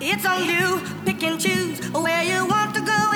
It's on you, pick and choose where you want to go.